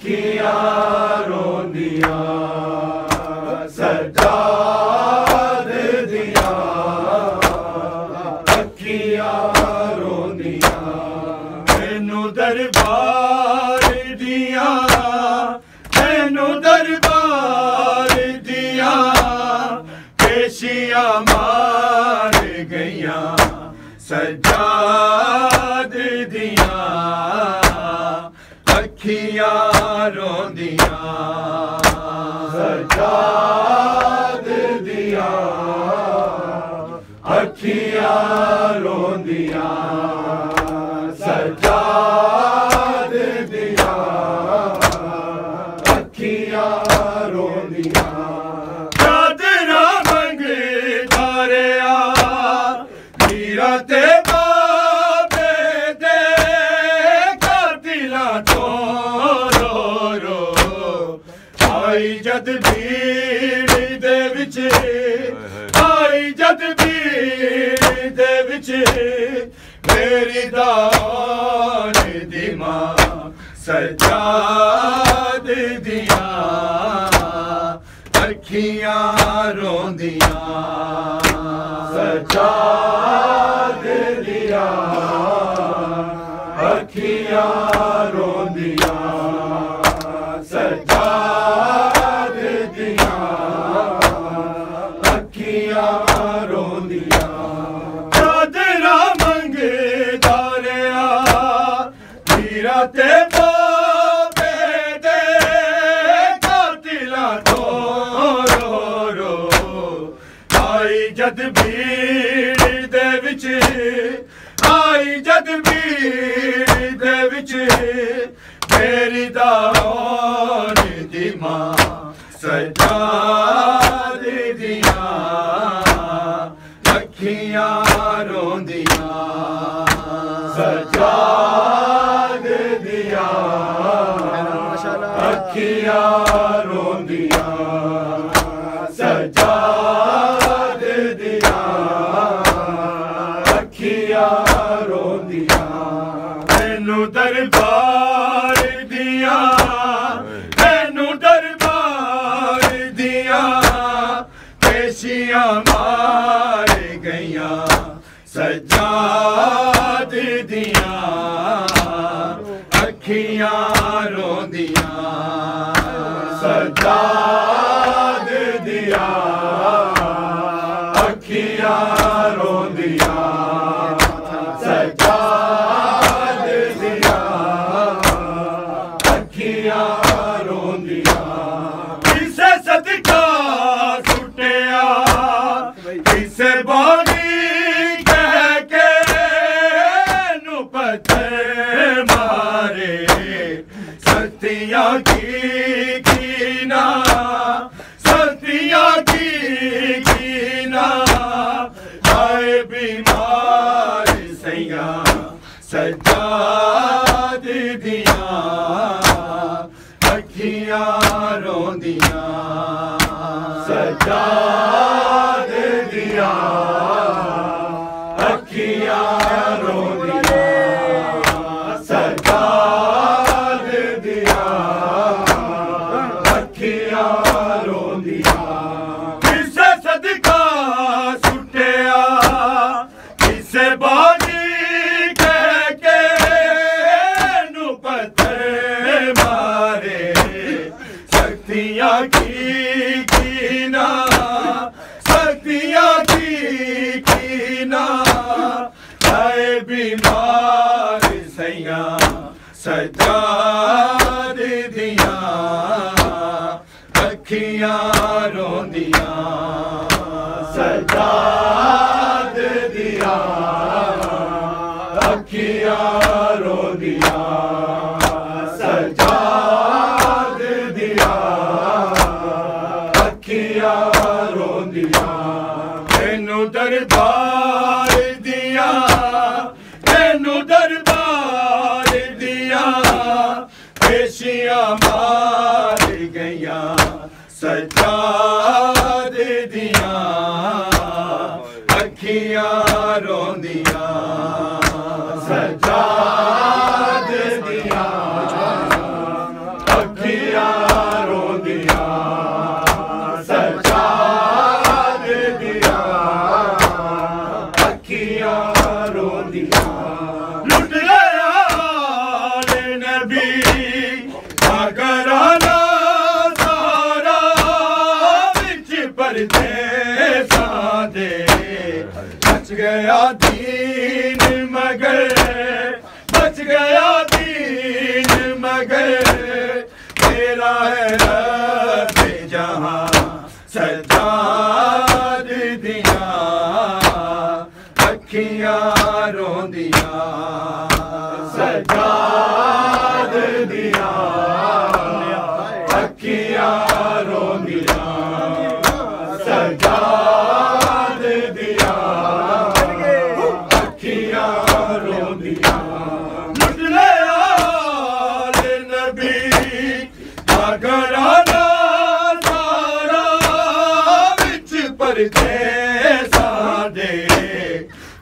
کیا سجاد دیا اکھیاں روندیاں۔ آئی جد بھی دے وچ میری دان دیما سجاد دیا ارکھیاں اکھیاں روندیاں سجاد دیا ارکھیاں تلو رو رو تھائی جد بھی جدید پھیریدار ماں سجا دیا اکیا روا کہ رو دیا سجاد دیا۔ نہ گئے میرا ہے رب دے سادے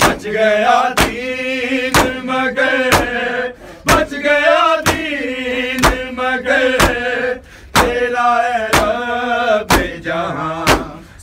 بچ گیا دین مگر، بچ گیا دین مگر، تیرا ہے رب جہاں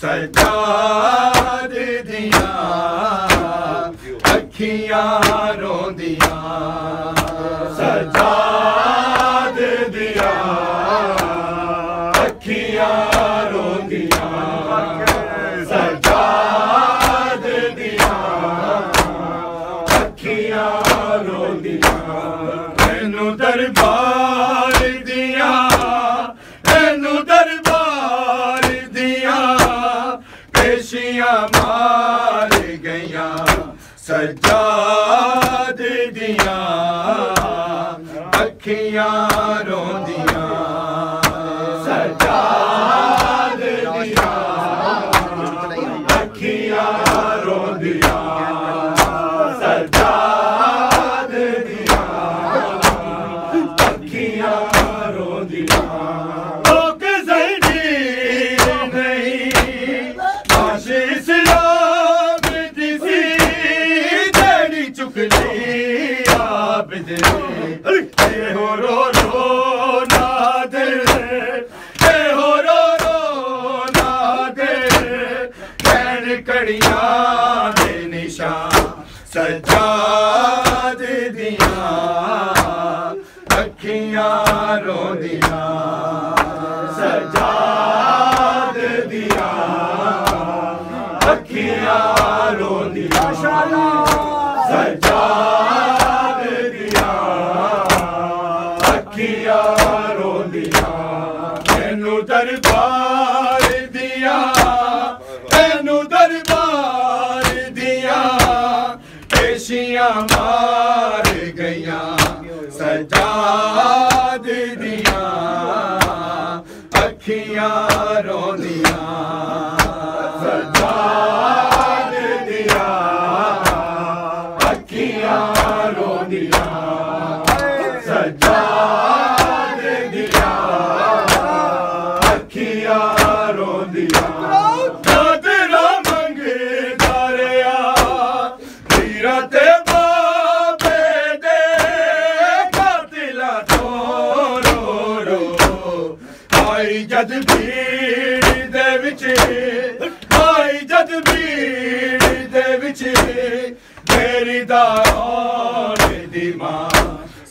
سجاد دیاں اکھیاں رو دیاں گود دیا۔ اکھیاں رو دیا۔ سجاد دیا۔ داد دیاں اکھیاں رونیاں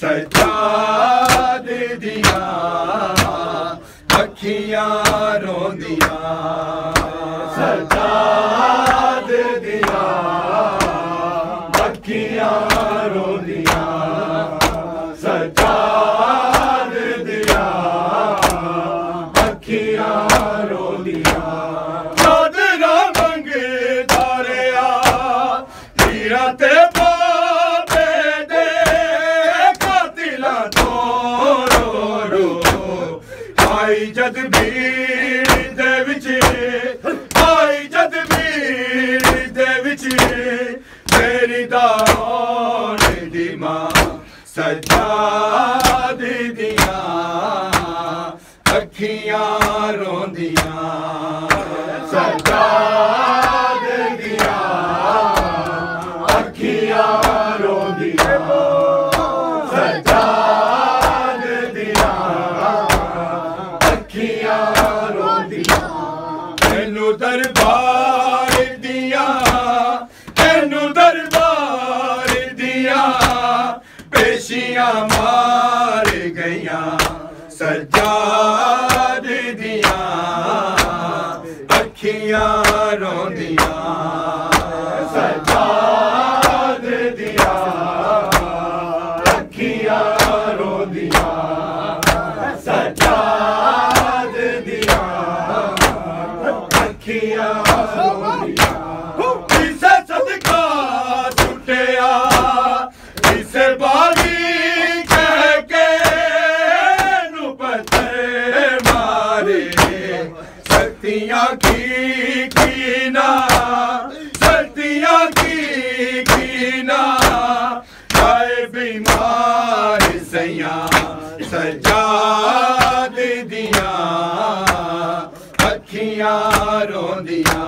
سجا دیا پکیا رو دیا سجاد پکیا رو سجاد دیا اکھیاں روندیاں۔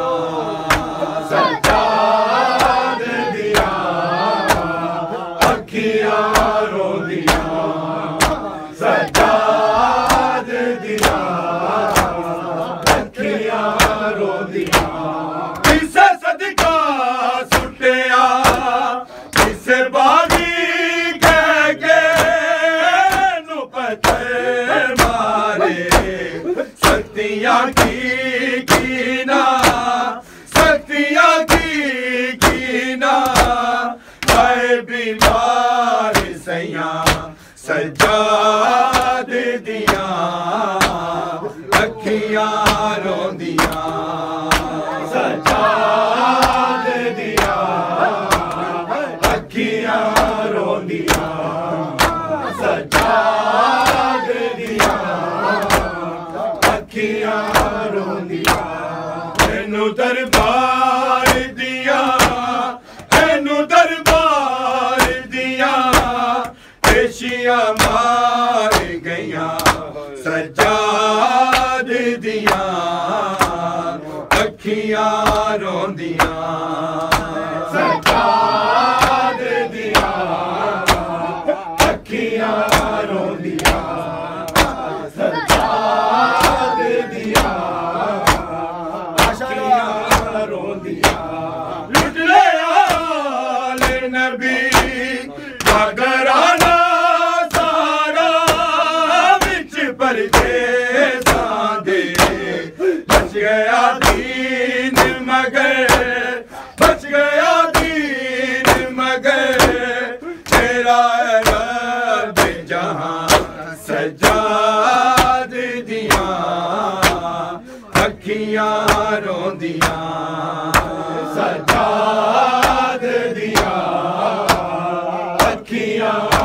کی لٹ لے۔ کیا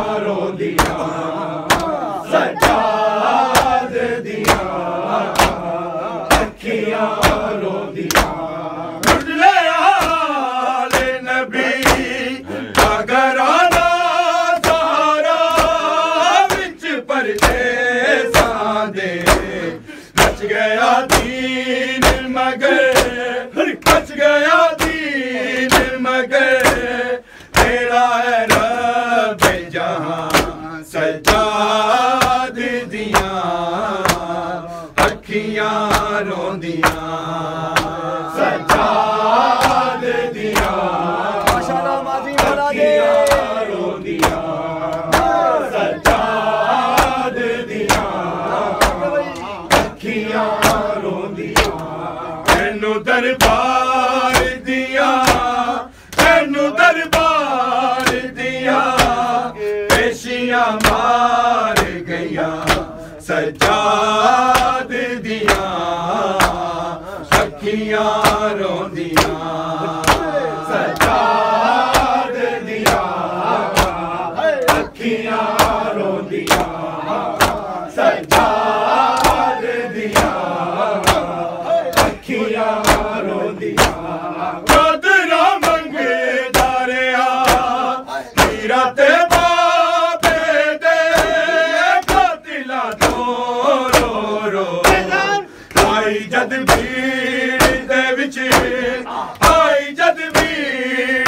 سجاد دیاں اکھیاں رو دیاں یاد دیا سکھیاں رو دیا جد بھیڑ